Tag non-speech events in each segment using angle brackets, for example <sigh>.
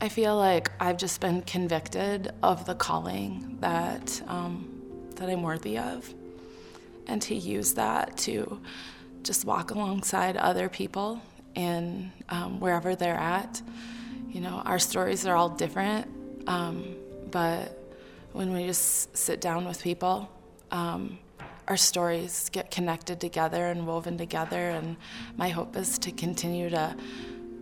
I feel like I've just been convicted of the calling that um, that I'm worthy of, and to use that to just walk alongside other people in um, wherever they're at. You know, our stories are all different, um, but when we just sit down with people, um, our stories get connected together and woven together. And my hope is to continue to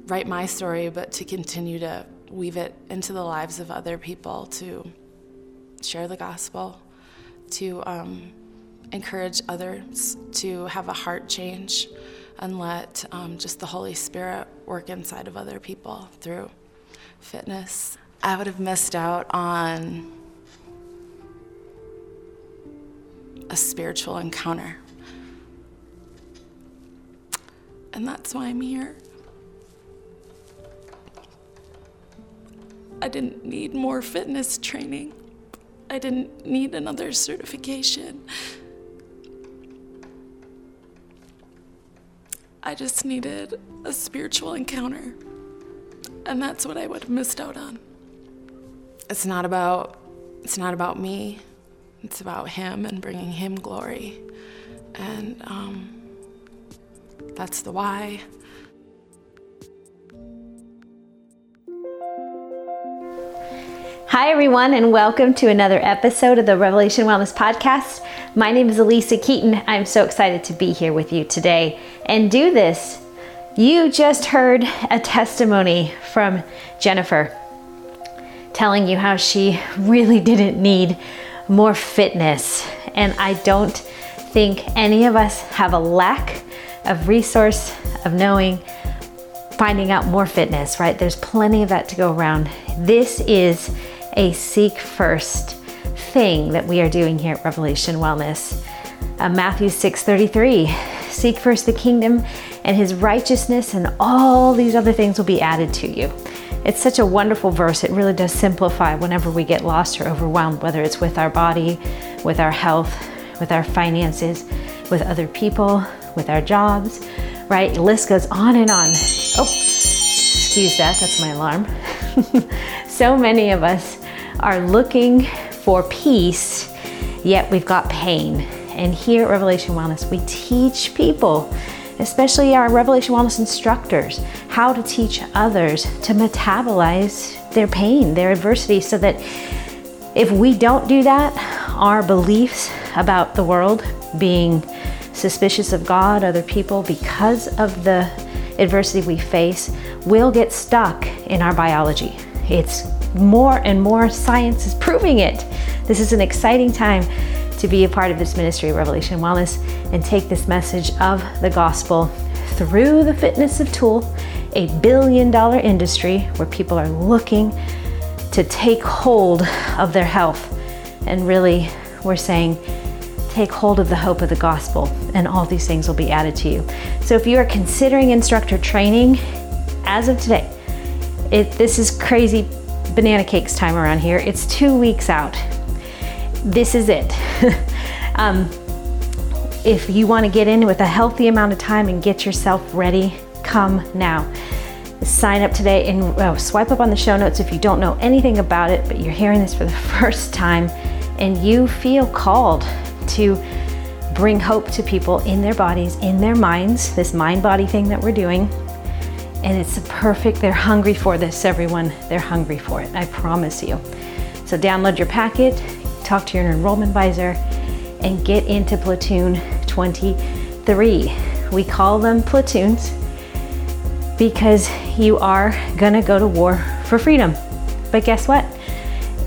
write my story, but to continue to weave it into the lives of other people, to share the gospel, to um, encourage others to have a heart change and let um, just the Holy Spirit work inside of other people through fitness. I would have missed out on a spiritual encounter. And that's why I'm here. I didn't need more fitness training. I didn't need another certification. I just needed a spiritual encounter. And that's what I would have missed out on. It's not about it's not about me. It's about him and bringing him glory. And um, that's the why. Hi, everyone, and welcome to another episode of the Revelation Wellness Podcast. My name is Alisa Keeton. I'm so excited to be here with you today and do this. You just heard a testimony from Jennifer telling you how she <laughs> really didn't need more fitness. And I don't think any of us have a lack of resource of knowing finding out more fitness, right? There's plenty of that to go around. This is a seek first thing that we are doing here at Revelation Wellness. Uh, Matthew 6:33, seek first the kingdom and his righteousness and all these other things will be added to you. It's such a wonderful verse. It really does simplify whenever we get lost or overwhelmed, whether it's with our body, with our health, with our finances, with other people, with our jobs, right? The list goes on and on. Oh, excuse that, that's my alarm. <laughs> so many of us are looking for peace, yet we've got pain. And here at Revelation Wellness, we teach people especially our Revelation Wellness instructors, how to teach others to metabolize their pain, their adversity, so that if we don't do that, our beliefs about the world being suspicious of God, other people, because of the adversity we face, will get stuck in our biology. It's more and more science is proving it. This is an exciting time to be a part of this ministry of Revelation Wellness and take this message of the gospel through the fitness of Tool, a billion dollar industry where people are looking to take hold of their health. And really, we're saying, take hold of the hope of the gospel, and all these things will be added to you. So, if you are considering instructor training as of today, it, this is crazy banana cakes time around here. It's two weeks out this is it. <laughs> um, if you want to get in with a healthy amount of time and get yourself ready, come now. Sign up today and uh, swipe up on the show notes if you don't know anything about it, but you're hearing this for the <laughs> first time and you feel called to bring hope to people in their bodies, in their minds, this mind body thing that we're doing. And it's perfect. They're hungry for this, everyone. They're hungry for it. I promise you. So, download your packet, talk to your enrollment advisor, and get into platoon 23. We call them platoons because you are going to go to war for freedom. But guess what?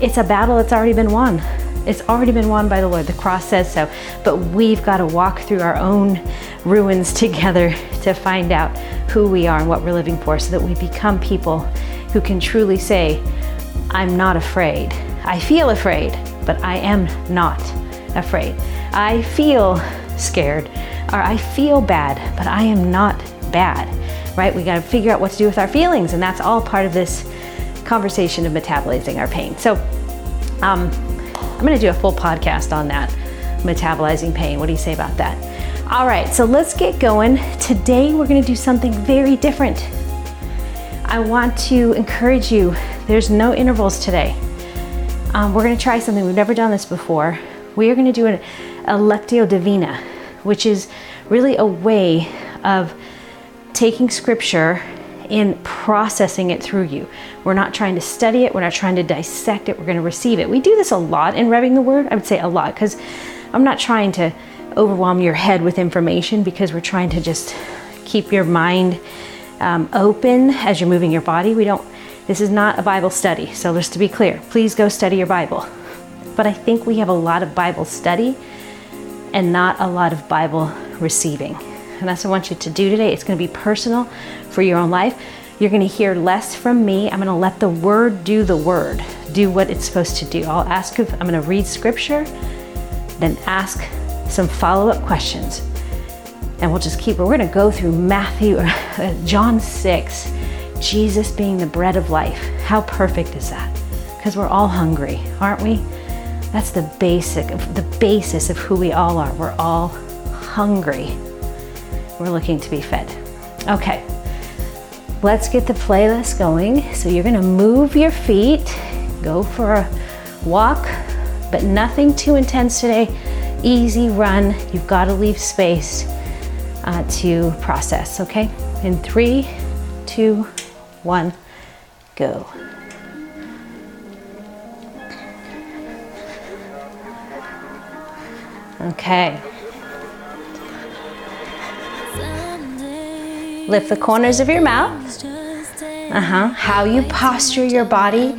It's a battle that's already been won. It's already been won by the Lord. The cross says so. But we've got to walk through our own ruins <laughs> together to find out who we are and what we're living for so that we become people who can truly say, I'm not afraid. I feel afraid, but I am not afraid. I feel scared or I feel bad, but I am not bad, right? We got to figure out what to do with our feelings, and that's all part of this conversation of metabolizing our pain. So, um, I'm going to do a full podcast on that metabolizing pain. What do you say about that? All right, so let's get going. Today, we're going to do something very different. I want to encourage you there's no intervals today. Um, we're going to try something. We've never done this before. We are going to do an, a Lectio Divina, which is really a way of taking scripture and processing it through you. We're not trying to study it, we're not trying to dissect it, we're going to receive it. We do this a lot in Revving the Word. I would say a lot because I'm not trying to overwhelm your head with information because we're trying to just keep your mind um, open as you're moving your body. We don't, this is not a Bible study. So just to be clear, please go study your Bible. But I think we have a lot of Bible study and not a lot of Bible receiving. And that's what I want you to do today. It's going to be personal for your own life. You're going to hear less from me. I'm going to let the word do the word, do what it's supposed to do. I'll ask if I'm going to read scripture, then ask some follow up questions. And we'll just keep, we're going to go through Matthew, <laughs> uh, John 6, Jesus being the bread of life. How perfect is that? Because we're all hungry, aren't we? That's the basic, the basis of who we all are. We're all hungry. We're looking to be fed. Okay, let's get the playlist going. So you're gonna move your feet, go for a walk, but nothing too intense today. Easy run. You've got to leave space uh, to process, okay? In three, two, one, go. Okay. Lift the corners of your mouth. Uh-huh. How you posture your body.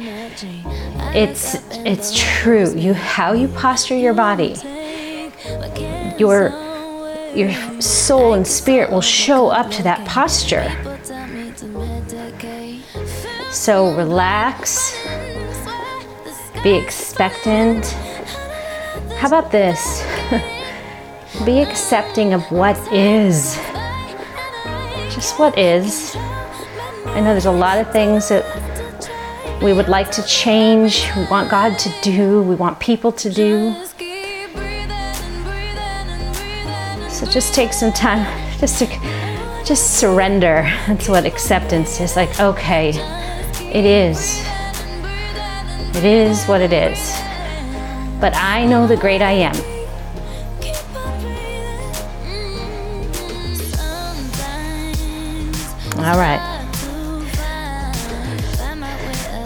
It's it's true. You how you posture your body. Your your soul and spirit will show up to that posture. So relax. Be expectant. How about this? <laughs> Be accepting of what is. Just what is. I know there's a lot of things that we would like to change, we want God to do, we want people to do. So just take some time <laughs> just to just surrender. That's what acceptance is like, okay, it is. It is what it is. But I know the great I am. All right.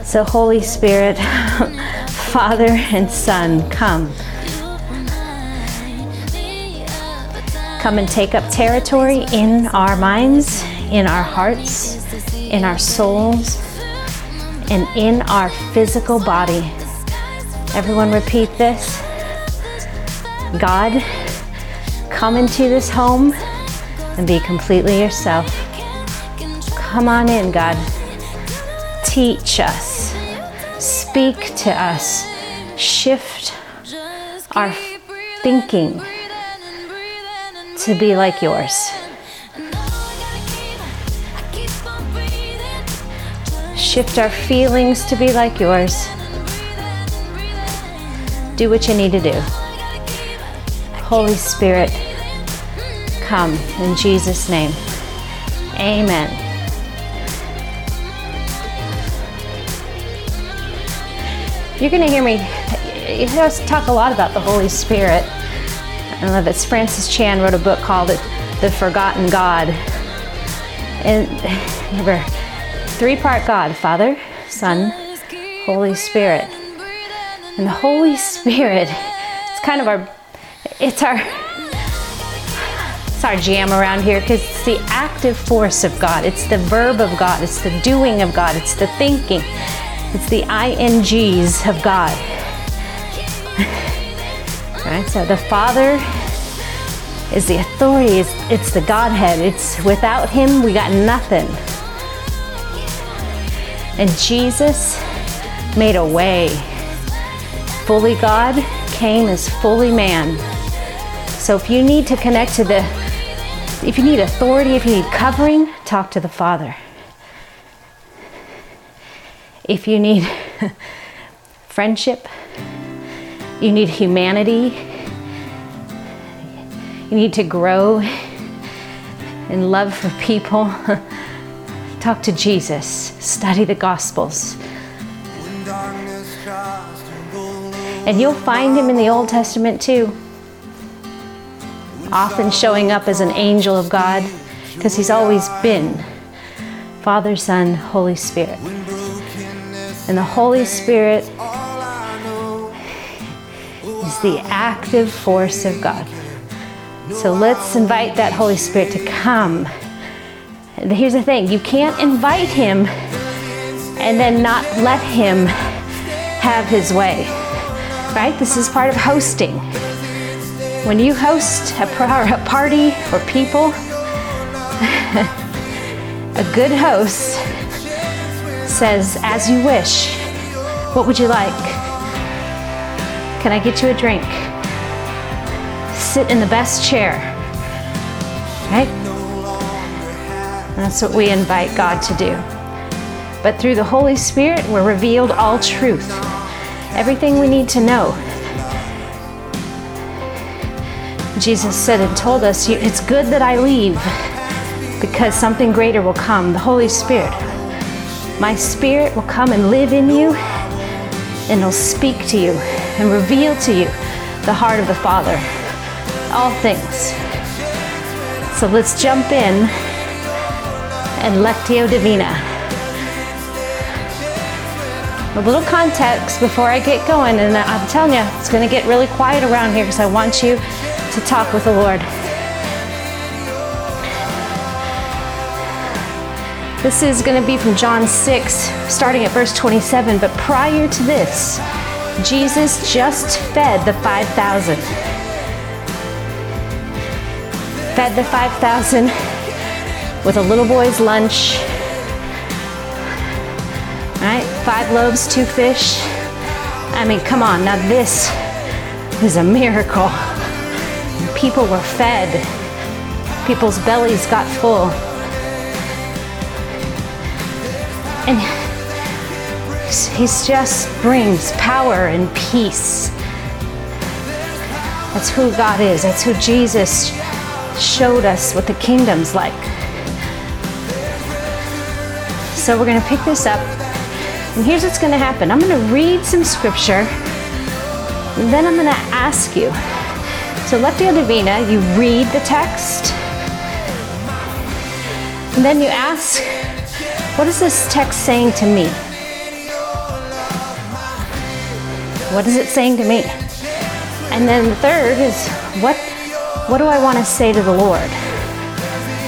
So, Holy Spirit, <laughs> Father and Son, come. Come and take up territory in our minds, in our hearts, in our souls, and in our physical body. Everyone, repeat this. God, come into this home and be completely yourself. Come on in, God. Teach us, speak to us, shift our thinking to be like yours. Shift our feelings to be like yours. Do what you need to do. Holy Spirit, come in Jesus' name. Amen. You're going to hear me talk a lot about the Holy Spirit. I love it. Francis Chan wrote a book called The Forgotten God. And remember, three part God Father, Son, Holy Spirit. And the Holy Spirit, it's kind of our, it's our, it's our jam around here because it's the active force of God. It's the verb of God. It's the doing of God. It's the thinking. It's the INGs of God. <laughs> right? So the Father is the authority, it's, it's the Godhead. It's without Him, we got nothing. And Jesus made a way. Fully God came as fully man. So if you need to connect to the, if you need authority, if you need covering, talk to the Father. If you need <laughs> friendship, you need humanity, you need to grow in love for people, <laughs> Talk to Jesus. Study the Gospels. And you'll find him in the Old Testament too. Often showing up as an angel of God because he's always been Father, Son, Holy Spirit. And the Holy Spirit is the active force of God. So let's invite that Holy Spirit to come. Here's the thing you can't invite him and then not let him have his way. Right? This is part of hosting. When you host a, party for people, <laughs> a good host says, As you wish, what would you like? Can I get you a drink? Sit in the best chair. Right? That's what we invite God to do. But through the Holy Spirit, we're revealed all truth, everything we need to know. Jesus said and told us, It's good that I leave because something greater will come the Holy Spirit. My Spirit will come and live in you, and it'll speak to you and reveal to you the heart of the Father. All things. So let's jump in and Lectio Divina. A little context before I get going, and I'm telling you, it's going to get really quiet around here because I want you to talk with the Lord. This is going to be from John 6, starting at verse 27. But prior to this, Jesus just fed the 5,000. Fed the 5,000 with a little boy's lunch. All right, Five loaves, two fish. I mean, come on, now this is a miracle. People were fed, people's bellies got full. And he just brings power and peace. That's who God is. That's who Jesus showed us what the kingdom's like. So we're going to pick this up. And here's what's going to happen I'm going to read some scripture. And then I'm going to ask you. So, Lectio Divina, you read the text. And then you ask what is this text saying to me? What is it saying to me? And then the third is what what do I want to say to the Lord?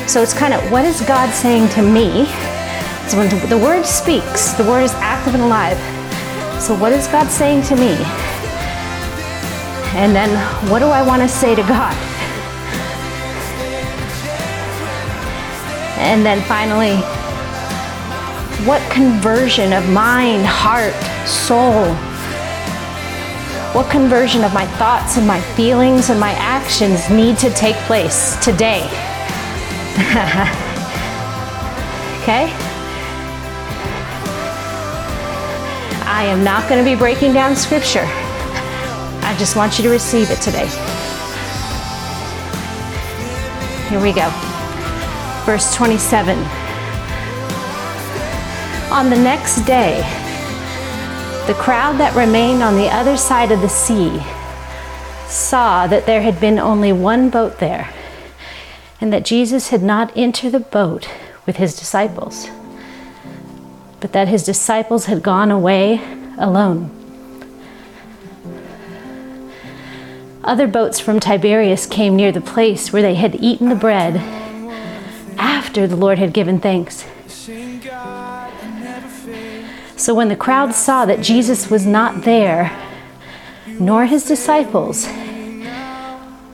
So it's kind of what is God saying to me? So when the word speaks, the word is active and alive. So what is God saying to me? And then what do I want to say to God? And then finally, what conversion of mind, heart, soul? What conversion of my thoughts and my feelings and my actions need to take place today? <laughs> okay? I am not going to be breaking down scripture. I just want you to receive it today. Here we go. Verse 27. On the next day, the crowd that remained on the other side of the sea saw that there had been only one boat there, and that Jesus had not entered the boat with his disciples, but that his disciples had gone away alone. Other boats from Tiberias came near the place where they had eaten the bread after the Lord had given thanks. So when the crowd saw that Jesus was not there, nor his disciples,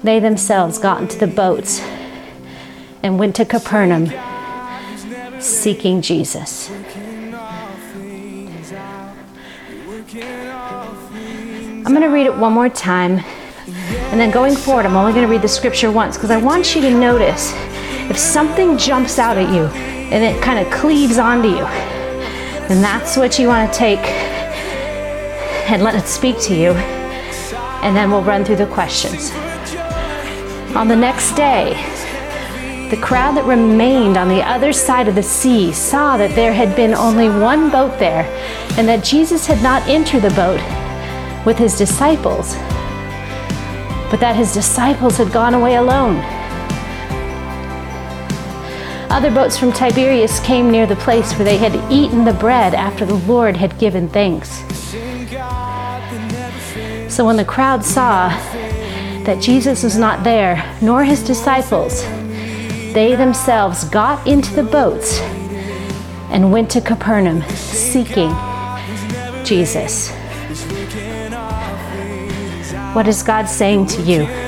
they themselves got into the boats and went to Capernaum seeking Jesus. I'm going to read it one more time. And then going forward, I'm only going to read the scripture once because I want you to notice if something jumps out at you and it kind of cleaves onto you, and that's what you want to take and let it speak to you. And then we'll run through the questions. On the next day, The crowd that remained on the other side of the sea saw that there had been only one boat there, and that Jesus had not entered the boat with his disciples, but that his disciples had gone away alone. Other boats from Tiberias came near the place where they had eaten the bread after the Lord had given thanks. So when the crowd saw that Jesus was not there, nor his disciples, they themselves got into the boats and went to Capernaum seeking Jesus. What is God saying to you?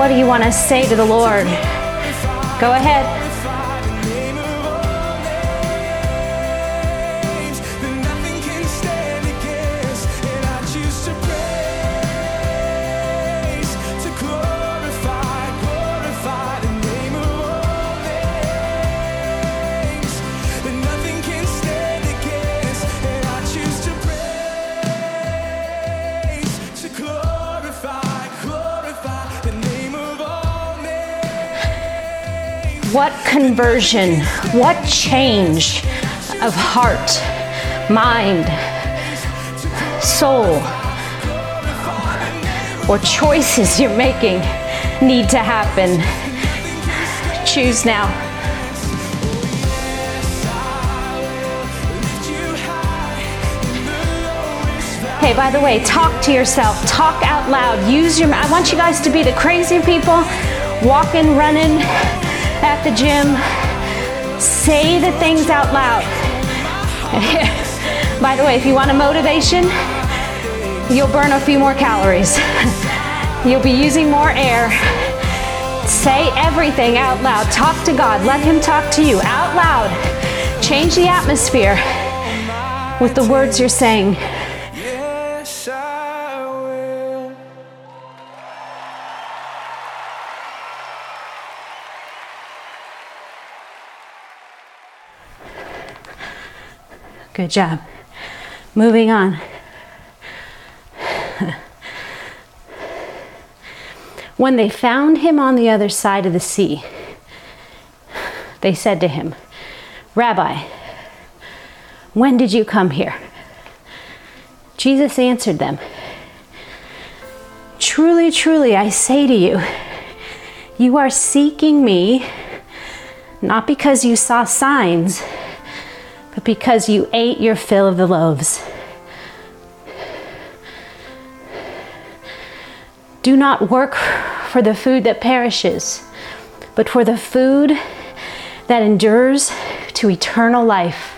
What do you want to say to the Lord? Go ahead. Conversion, what change of heart, mind, soul, or choices you're making need to happen. Choose now. Hey, by the way, talk to yourself. Talk out loud. Use your. I want you guys to be the crazy people, walking, running, at the gym, say the things out loud. <laughs> By the way, if you want a motivation, you'll burn a few more calories. <laughs> you'll be using more air. Say everything out loud. Talk to God. Let Him talk to you out loud. Change the atmosphere with the words you're saying. Good job. Moving on. when they found him on the other side of the sea, they said to him, Rabbi, when did you come here? Jesus answered them, Truly, truly, I say to you, you are seeking me not because you saw signs but because you ate your fill of the loaves. Do not work for the food that perishes, but for the food that endures to eternal life,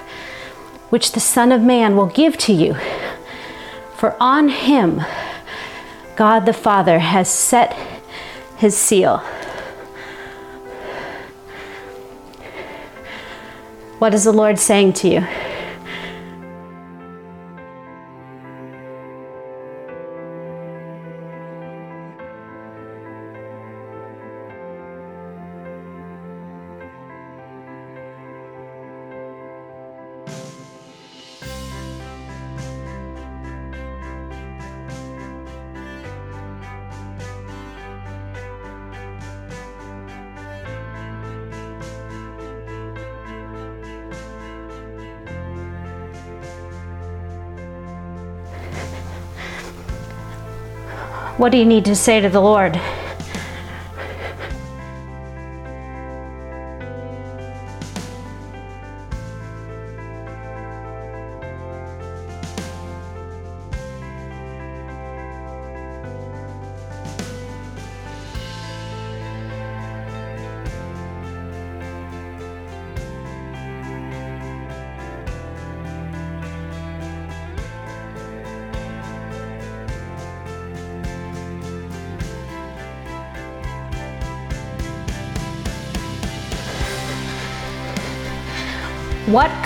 which the Son of Man will give to you. For on him God the Father has set his seal. What is the Lord saying to you? What do you need to say to the Lord?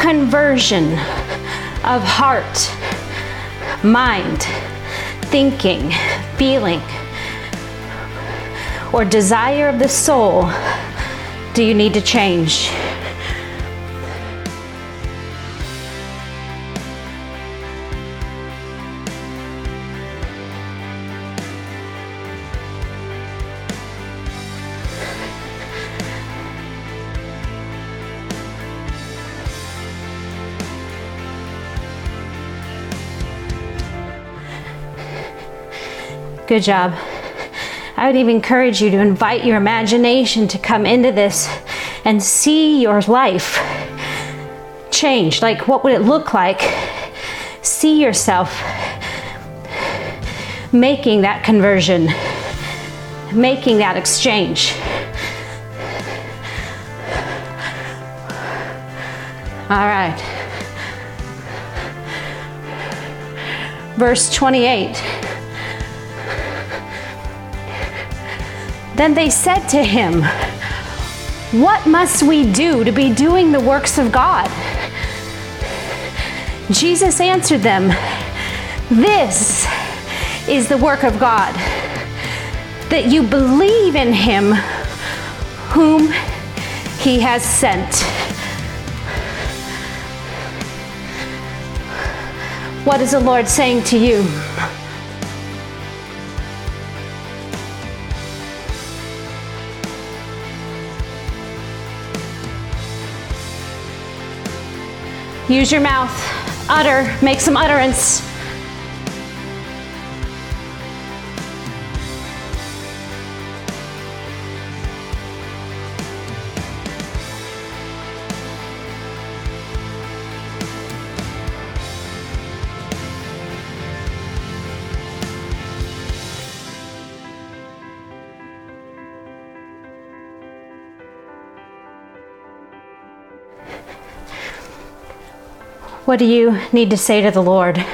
Conversion of heart, mind, thinking, feeling, or desire of the soul do you need to change? Good job. I would even encourage you to invite your imagination to come into this and see your life change. Like, what would it look like? See yourself making that conversion, making that exchange. All right. Verse 28. Then they said to him, What must we do to be doing the works of God? Jesus answered them, This is the work of God, that you believe in him whom he has sent. What is the Lord saying to you? Use your mouth, utter, make some utterance. What do you need to say to the Lord?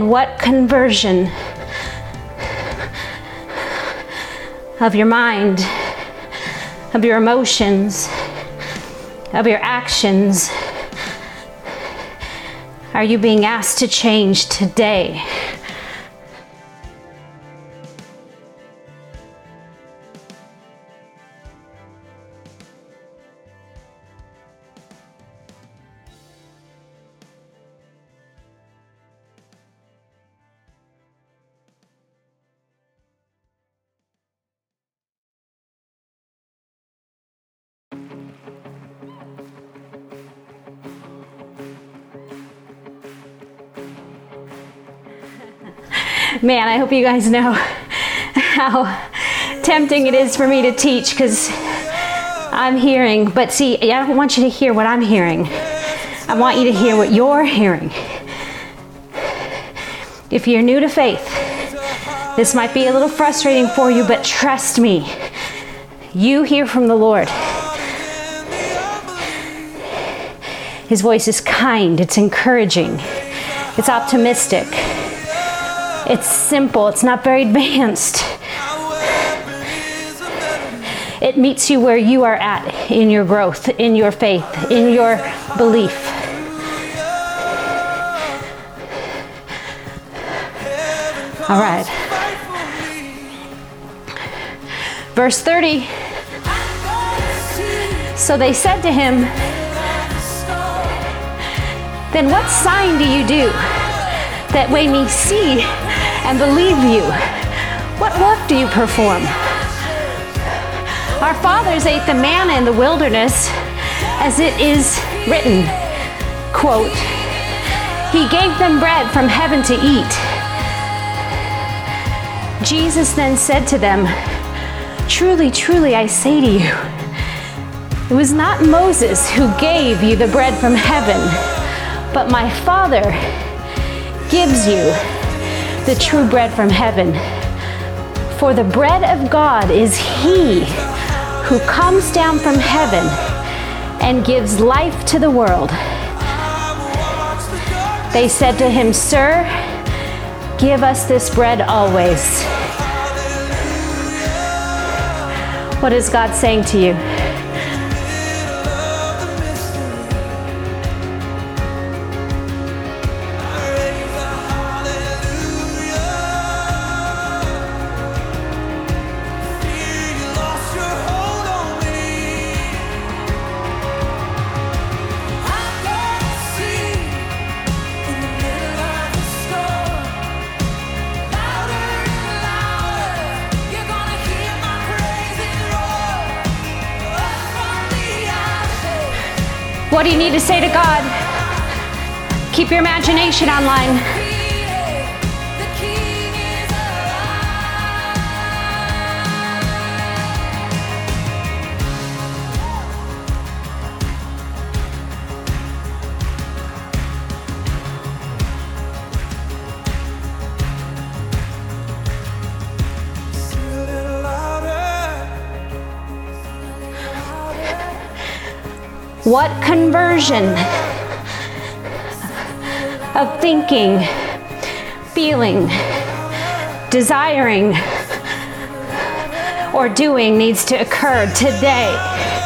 And what conversion of your mind, of your emotions, of your actions are you being asked to change today? Man, I hope you guys know <laughs> how tempting it is for me to teach because I'm hearing, but see, I don't want you to hear what I'm hearing. I want you to hear what you're hearing. If you're new to faith, this might be a little frustrating for you, but trust me, you hear from the Lord. His voice is kind, it's encouraging, it's optimistic. It's simple, it's not very advanced. It meets you where you are at in your growth, in your faith, in your belief. All right. Verse 30. So they said to him, Then what sign do you do that we may see and believe you. What work do you perform? Our fathers ate the manna in the wilderness, as it is written, quote, He gave them bread from heaven to eat. Jesus then said to them, Truly, truly, I say to you, it was not Moses who gave you the bread from heaven, but my Father gives you the true bread from heaven. For the bread of God is He who comes down from heaven and gives life to the world. They said to him, Sir, give us this bread always. What is God saying to you? To say to God? Keep your imagination online. Conversion of thinking, feeling, desiring, or doing needs to occur today?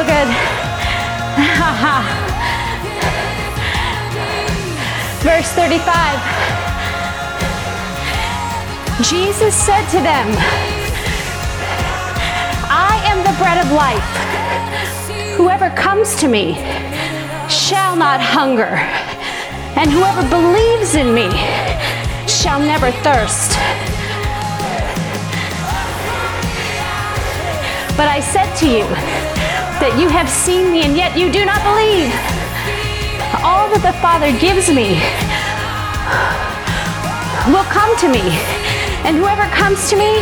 So good. <laughs> Verse 35. Jesus said to them, I am the bread of life. Whoever comes to me shall not hunger, and whoever believes in me shall never thirst. But I said to you that you have seen me and yet you do not believe. All that the Father gives me will come to me, and whoever comes to me,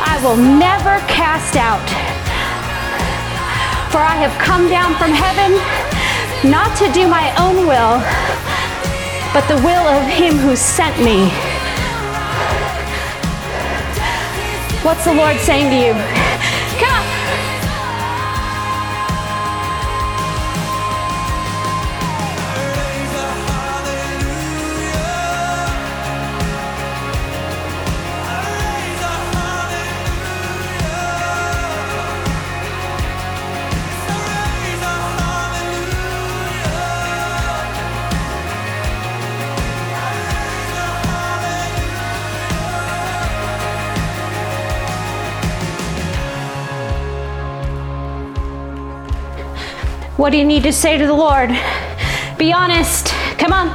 I will never cast out. For I have come down from heaven not to do my own will, but the will of Him who sent me. What's the Lord saying to you? What do you need to say to the Lord? Be honest. Come on.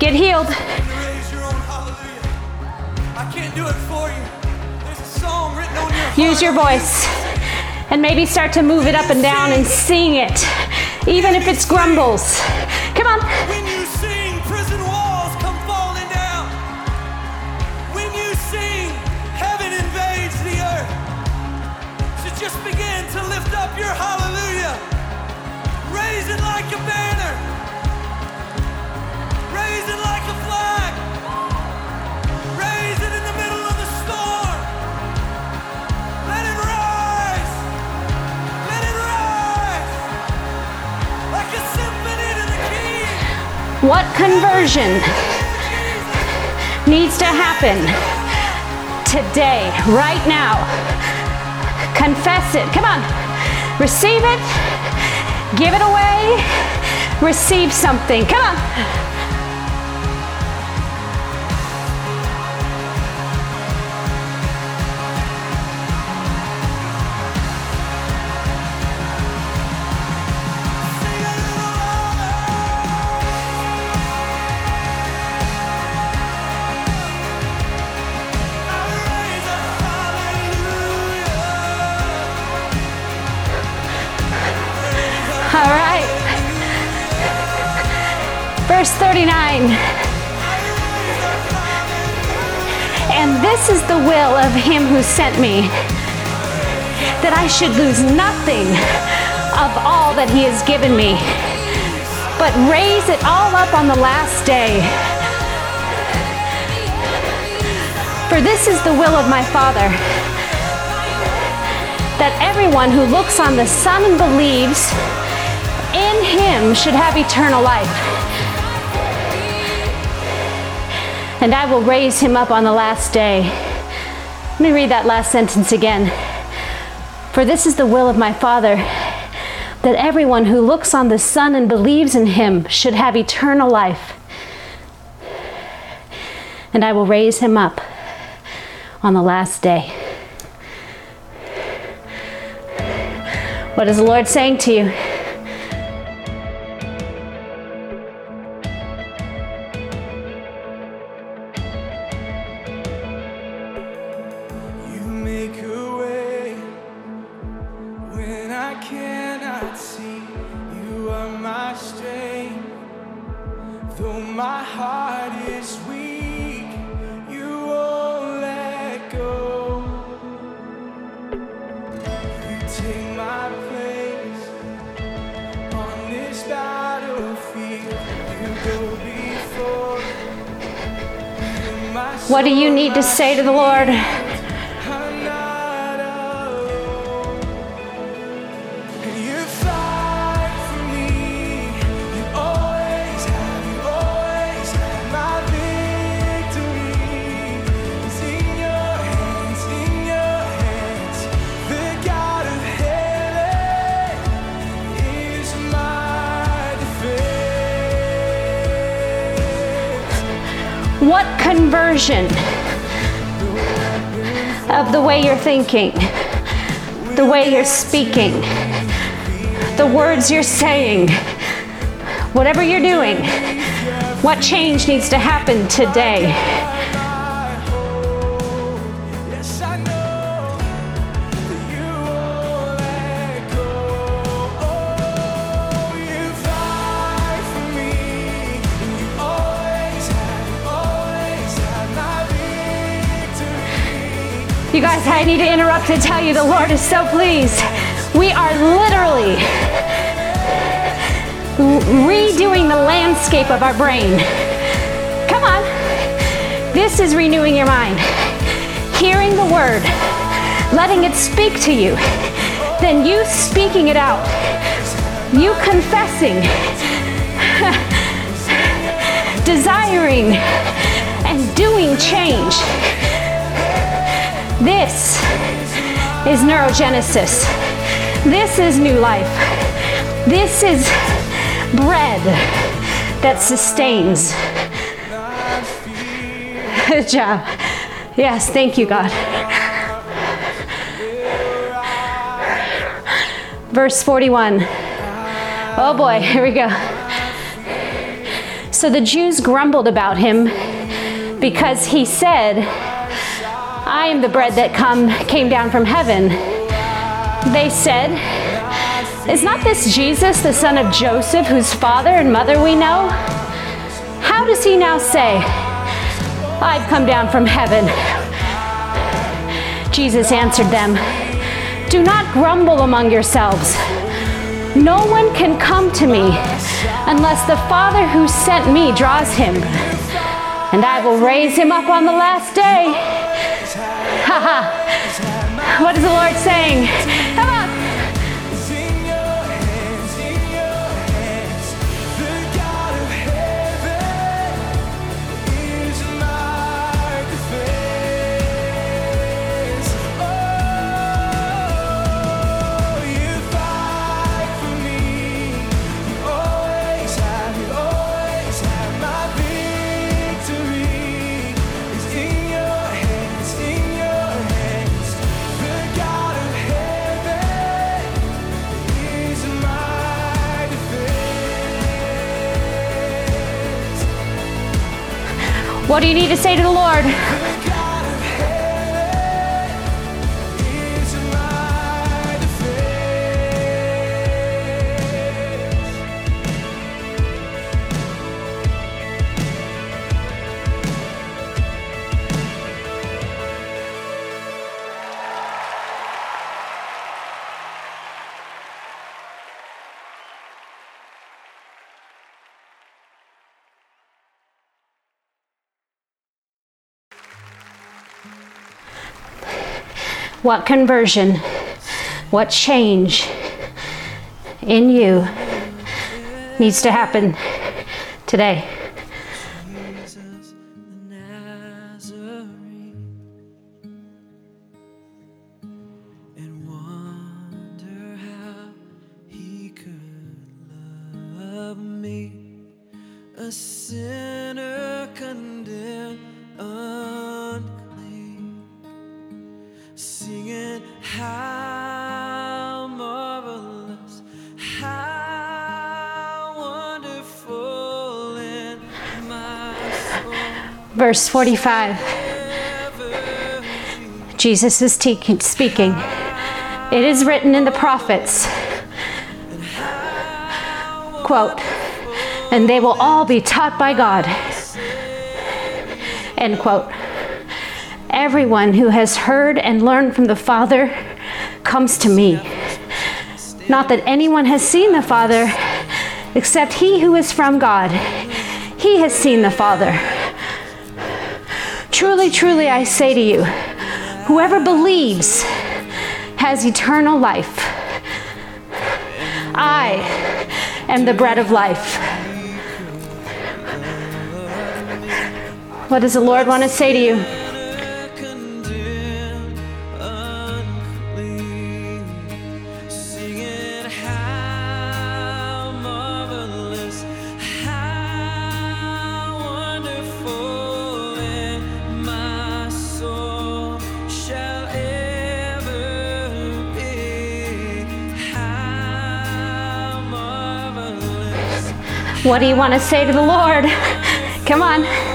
Get healed. Raise your own hallelujah. I can't do it for you. There's a song written on your Use your voice and maybe start to move it up and down and sing it, even if it's grumbles. Conversion needs to happen today, right now? Confess it. Come on. Receive it Give it away. Receive something. Come on. Will of him who sent me, that I should lose nothing of all that he has given me, but raise it all up on the last day. For this is the will of my Father that everyone who looks on the Son and believes in him should have eternal life. And I will raise him up on the last day. Let me read that last sentence again. For this is the will of my Father that everyone who looks on the Son and believes in him should have eternal life. And I will raise him up on the last day. What is the Lord saying to you? Need to say to the Lord? What conversion the way you're thinking, the way you're speaking, the words you're saying, whatever you're doing, what change needs to happen today? You guys, I need to interrupt to tell you the Lord is so pleased. We are literally redoing the landscape of our brain. Come on. This is renewing your mind. Hearing the word, letting it speak to you, then you speaking it out, you confessing, <laughs> desiring, and doing change. This is neurogenesis. This is new life. This is bread that sustains. <laughs> Good job. Yes, thank you, God. Verse 41. Oh boy, here we go. So the Jews grumbled about him because he said, I am the bread that come came down from heaven. They said, Is not this Jesus, the son of Joseph, whose father and mother we know? How does he now say, I've come down from heaven? Jesus answered them, Do not grumble among yourselves. No one can come to me unless the Father who sent me draws him, and I will raise him up on the last day. Ha <laughs> ha. What is the Lord saying? What do you need to say to the Lord? What conversion, what change in you needs to happen today? Jesus Verse 45. Jesus is te- speaking. It is written in the prophets, quote, and they will all be taught by God, end quote. Everyone who has heard and learned from the Father comes to me. Not that anyone has seen the Father, except he who is from God. He has seen the Father. Truly, truly, I say to you, whoever believes has eternal life. I am the bread of life. What does the Lord want to say to you? What do you want to say to the Lord? Come on.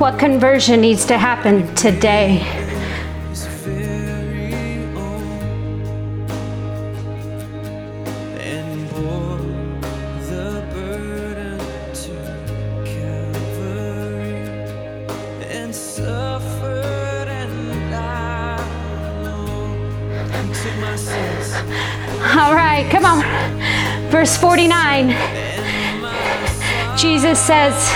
What conversion needs to happen today? His very own and bore the burden to Calvary and suffered and died alone. He took my sins All right, come on. Verse 49. Jesus says,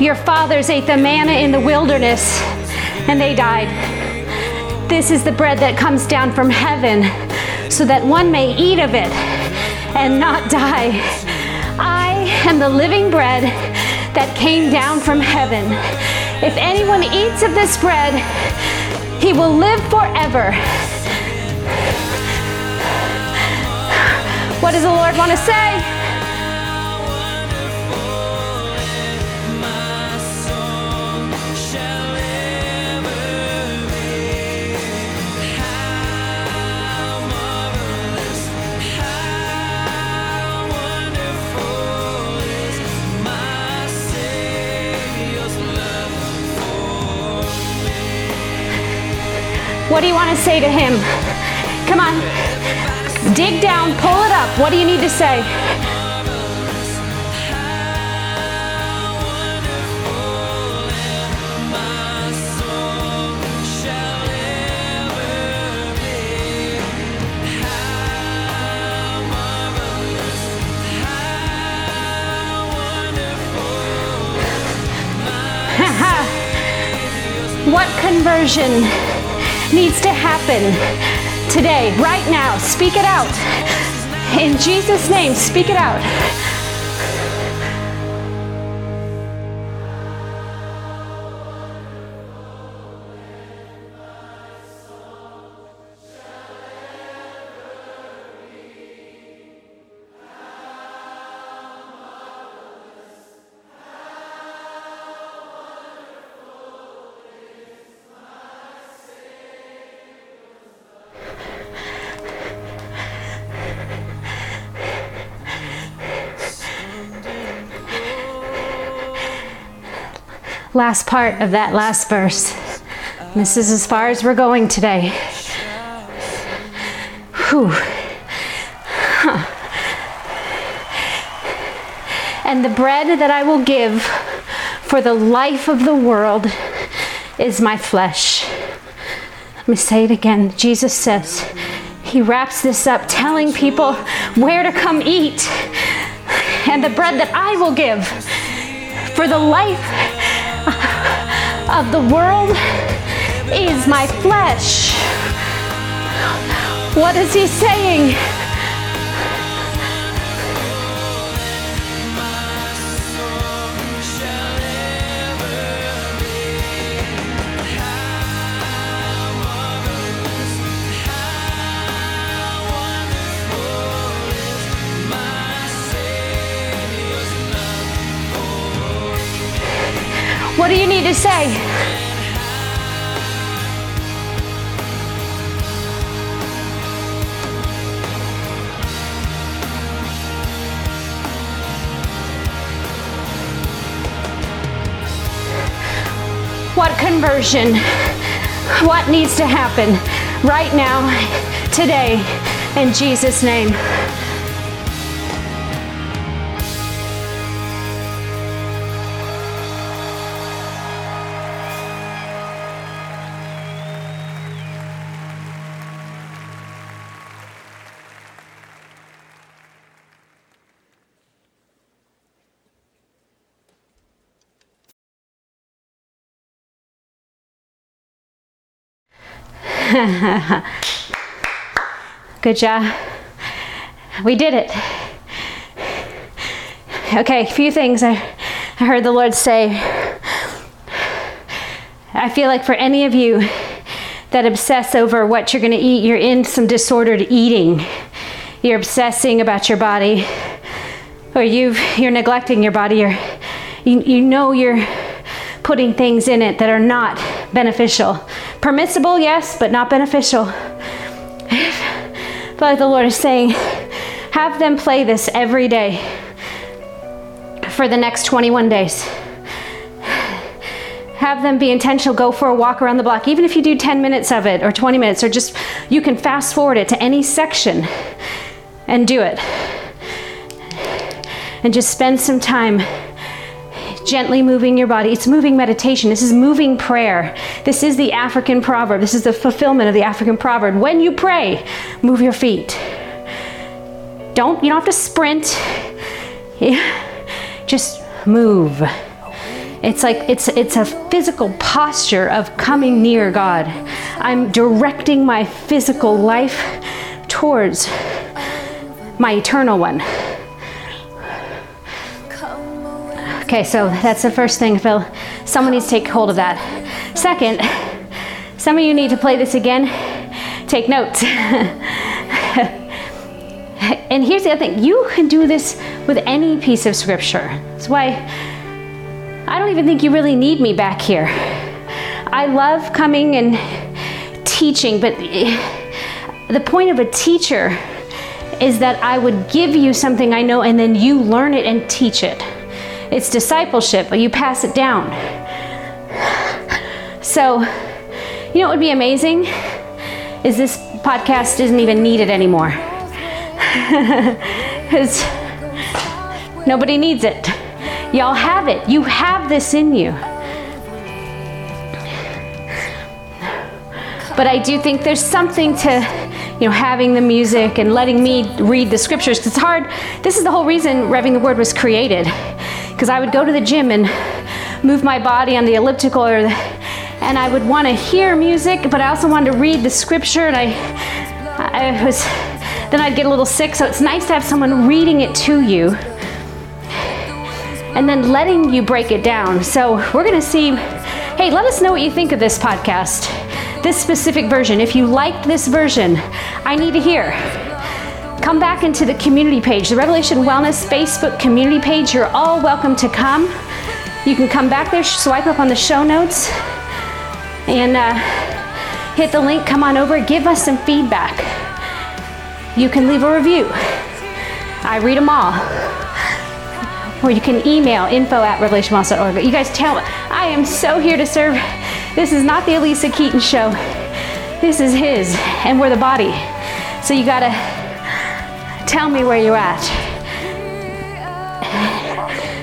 Your fathers ate the manna in the wilderness and they died. This is the bread that comes down from heaven so that one may eat of it and not die. I am the living bread that came down from heaven. If anyone eats of this bread, he will live forever. What does the Lord want to say? What do you want to say to him? Come on. Dig down, pull it up. What do you need to say? <laughs> what conversion needs to happen today, right now? Speak it out. In Jesus' name, speak it out. Last part of that last verse. This is as far as we're going today. Whew. Huh. And the bread that I will give for the life of the world is my flesh. Let me say it again. Jesus says, He wraps this up, telling people where to come eat. And the bread that I will give for the life of the world is my flesh. What is he saying? Do you need to say? What conversion? What needs to happen right now, today, in Jesus' name? <laughs> Good job. We did it. Okay, a few things I, I heard the Lord say. I feel like for any of you that obsess over what you're going to eat, you're in some disordered eating. You're obsessing about your body, or you've, you're neglecting your body. You're, you, you know you're putting things in it that are not beneficial. Permissible, yes, but not beneficial. But like the Lord is saying, have them play this every day for the next 21 days. Have them be intentional, go for a walk around the block, even if you do 10 minutes of it or 20 minutes, or just you can fast forward it to any section and do it. And just spend some time gently moving your body. It's moving meditation. This is moving prayer. This is the African proverb. This is the fulfillment of the African proverb. When you pray, move your feet. Don't, you don't have to sprint. Yeah. <laughs> Just move. It's like it's it's a physical posture of coming near God. I'm directing my physical life towards my eternal one. Okay, so that's the first thing, Phil. Someone needs to take hold of that. Second, some of you need to play this again. Take notes. <laughs> and here's the other thing you can do this with any piece of scripture. That's why I don't even think you really need me back here. I love coming and teaching, but the point of a teacher is that I would give you something I know and then you learn it and teach it. It's discipleship, but you pass it down. So, you know what would be amazing? Is this podcast isn't even needed anymore. <laughs> Because nobody needs it. Y'all have it. You have this in you. But I do think there's something to you know, having the music and letting me read the scriptures. It's hard. This is the whole reason Revving the Word was created because I would go to the gym and move my body on the elliptical or the, and I would want to hear music, but I also wanted to read the scripture and I I was then I'd get a little sick, so it's nice to have someone reading it to you and then letting you break it down. So we're going to see hey, let us know what you think of this podcast. This specific version. If you liked this version, I need to hear come back into the community page, the Revelation Wellness Facebook community page. You're all welcome to come. You can come back there, swipe up on the show notes, and uh, hit the link. Come on over, give us some feedback. You can leave a review. I read them all. or you can email info at revelationwellness.org. You guys tell me, I am so here to serve. This is not the Alisa Keeton show. This is his, and we're the body. So you gotta tell me where you're at.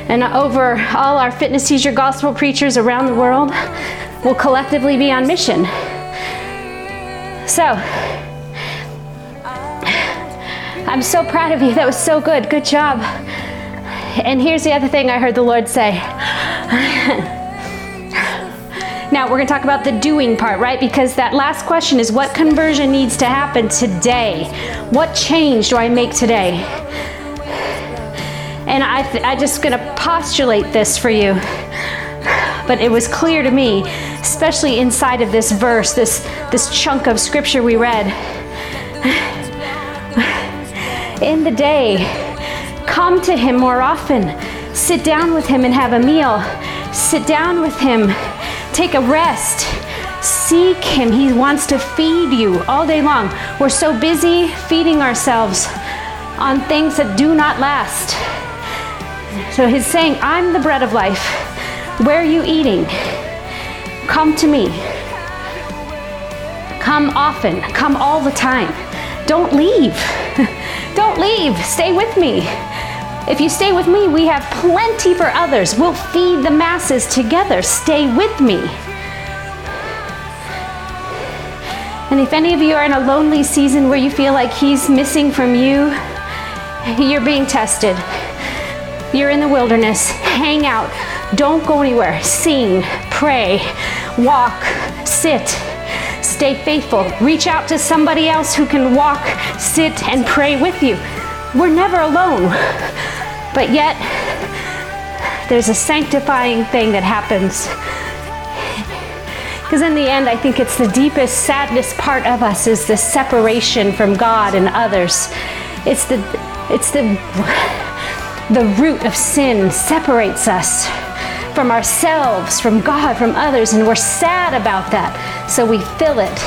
And over all our fitness teacher gospel preachers around the world will collectively be on mission. So, I'm so proud of you. That was so good. Good job. And here's the other thing I heard the Lord say. <laughs> now, we're going to talk about the doing part, right? Because that last question is what conversion needs to happen today? What change do I make today? And I, th- I just going to postulate this for you. But it was clear to me, especially inside of this verse, this, this chunk of scripture we read. In the day, come to him more often. Sit down with him and have a meal. Sit down with him. Take a rest. Seek him. He wants to feed you all day long. We're so busy feeding ourselves on things that do not last. So he's saying, I'm the bread of life. Where are you eating? Come to me. Come often. Come all the time. Don't leave. <laughs> Don't leave. Stay with me. If you stay with me, we have plenty for others. We'll feed the masses together. Stay with me. And if any of you are in a lonely season where you feel like he's missing from you, you're being tested. You're in the wilderness. Hang out. Don't go anywhere. Sing, pray, walk, sit. Stay faithful. Reach out to somebody else who can walk, sit, and pray with you. We're never alone. But yet, there's a sanctifying thing that happens. Because in the end, I think it's the deepest sadness part of us is the separation from God and others. It's the it's the the root of sin separates us from ourselves, from God, from others, and we're sad about that. So we fill it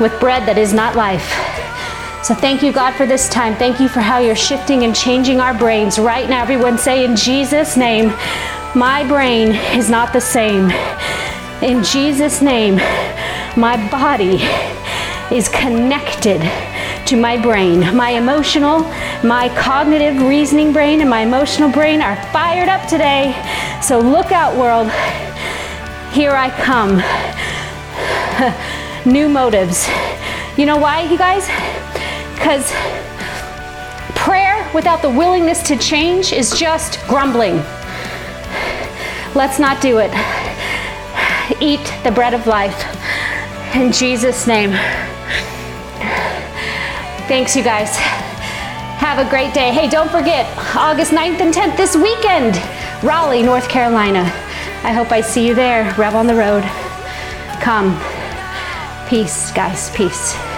with bread that is not life. So thank you, God, for this time. Thank you for how you're shifting and changing our brains right now. Everyone say, in Jesus' name, my brain is not the same. In Jesus' name, my body is connected to my brain. My emotional, my cognitive reasoning brain, and my emotional brain are fired up today. So look out, world. Here I come. <laughs> New motives. You know why, you guys? Because prayer without the willingness to change is just grumbling. Let's not do it. Eat the bread of life. In Jesus' name. Thanks, you guys. Have a great day. Hey, don't forget, August 9th and 10th this weekend, Raleigh, North Carolina. I hope I see you there. Rev on the road. Come. Peace, guys. Peace.